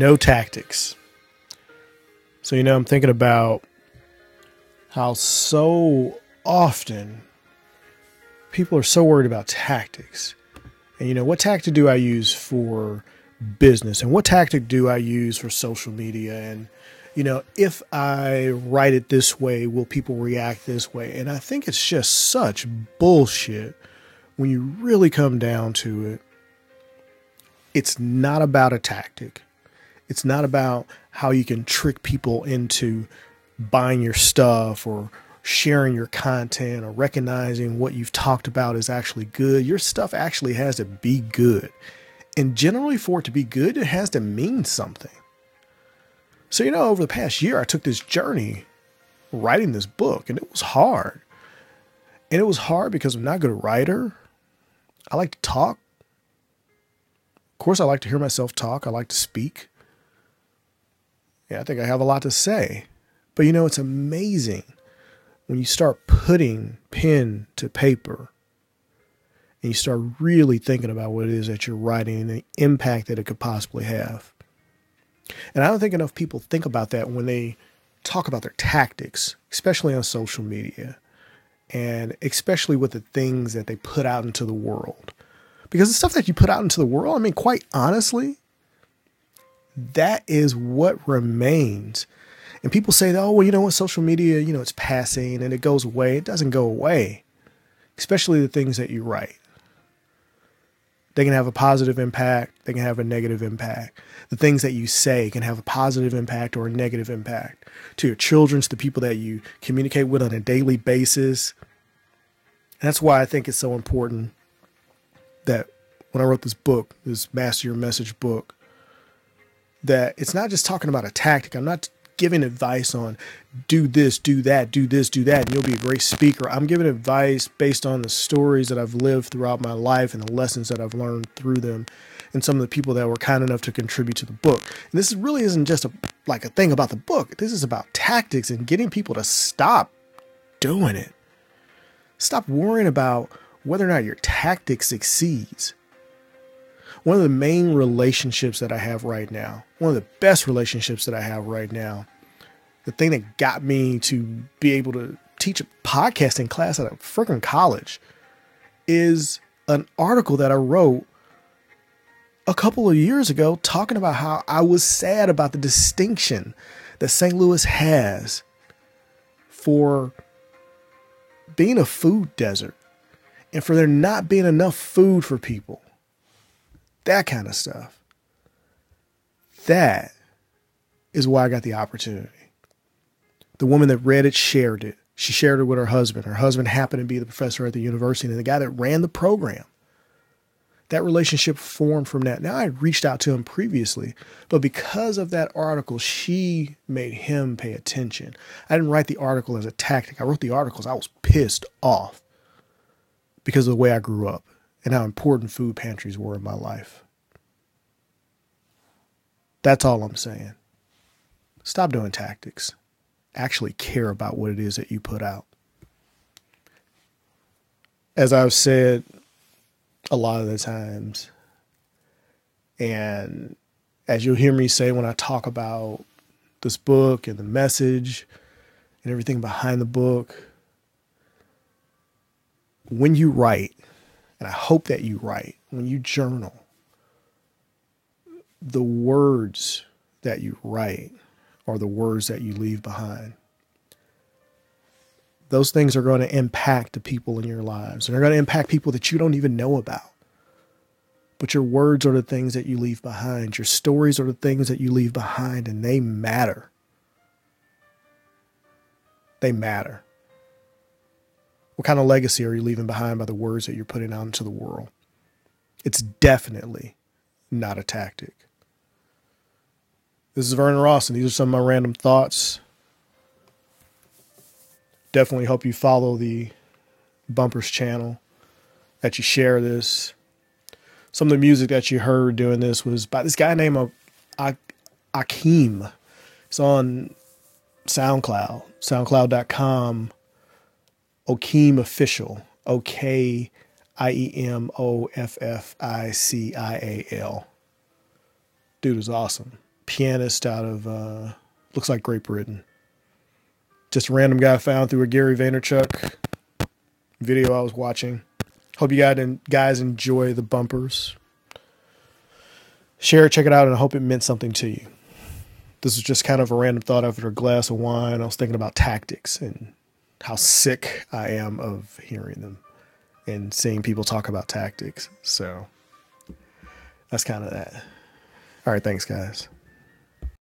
no tactics. So, you know, I'm thinking about how so often people are so worried about tactics. And, you know, what tactic do I use for business? And what tactic do I use for social media? And, you know, if I write it this way, will people react this way? And I think it's just such bullshit when you really come down to it. It's not about a tactic. It's not about how you can trick people into buying your stuff or sharing your content or recognizing what you've talked about is actually good. Your stuff actually has to be good. And generally, for it to be good, it has to mean something. So, you know, over the past year, I took this journey writing this book, and it was hard. And it was hard because I'm not a good writer. I like to talk. Of course, I like to hear myself talk, I like to speak. Yeah, I think I have a lot to say. But you know, it's amazing when you start putting pen to paper and you start really thinking about what it is that you're writing and the impact that it could possibly have. And I don't think enough people think about that when they talk about their tactics, especially on social media and especially with the things that they put out into the world. Because the stuff that you put out into the world, I mean, quite honestly, that is what remains. And people say, oh, well, you know what, social media, you know, it's passing and it goes away. It doesn't go away, especially the things that you write. They can have a positive impact, they can have a negative impact. The things that you say can have a positive impact or a negative impact to your children, to the people that you communicate with on a daily basis. And that's why I think it's so important that when I wrote this book, this Master Your Message book, that it's not just talking about a tactic. I'm not giving advice on do this, do that, do this, do that, and you'll be a great speaker. I'm giving advice based on the stories that I've lived throughout my life and the lessons that I've learned through them and some of the people that were kind enough to contribute to the book. And this really isn't just a like a thing about the book. This is about tactics and getting people to stop doing it. Stop worrying about whether or not your tactic succeeds one of the main relationships that I have right now, one of the best relationships that I have right now, the thing that got me to be able to teach a podcasting class at a freaking college is an article that I wrote a couple of years ago talking about how I was sad about the distinction that St. Louis has for being a food desert and for there not being enough food for people that kind of stuff. That is why I got the opportunity. The woman that read it shared it. She shared it with her husband. Her husband happened to be the professor at the university and the guy that ran the program. That relationship formed from that. Now, I reached out to him previously, but because of that article, she made him pay attention. I didn't write the article as a tactic. I wrote the articles. I was pissed off because of the way I grew up and how important food pantries were in my life. That's all I'm saying. Stop doing tactics. Actually care about what it is that you put out. As I've said a lot of the times, and as you'll hear me say when I talk about this book and the message and everything behind the book, when you write, and I hope that you write, when you journal, the words that you write are the words that you leave behind. Those things are going to impact the people in your lives, and they're going to impact people that you don't even know about. But your words are the things that you leave behind. Your stories are the things that you leave behind, and they matter. They matter. What kind of legacy are you leaving behind by the words that you're putting out into the world? It's definitely not a tactic. This is Vernon Ross, and these are some of my random thoughts. Definitely hope you follow the Bumpers channel, that you share this. Some of the music that you heard doing this was by this guy named Okiem. It's on SoundCloud, soundcloud.com Okiem Official. O K I E M O F F I C I A L. Dude is awesome. pianist out of uh, looks like Great Britain. Just a random guy found through a Gary Vaynerchuk video I was watching. Hope you guys enjoy the bumpers. Share it, check it out, and I hope it meant something to you. This was just kind of a random thought after a glass of wine. I was thinking about tactics and how sick I am of hearing them and seeing people talk about tactics. So that's kind of that. All right, thanks, guys.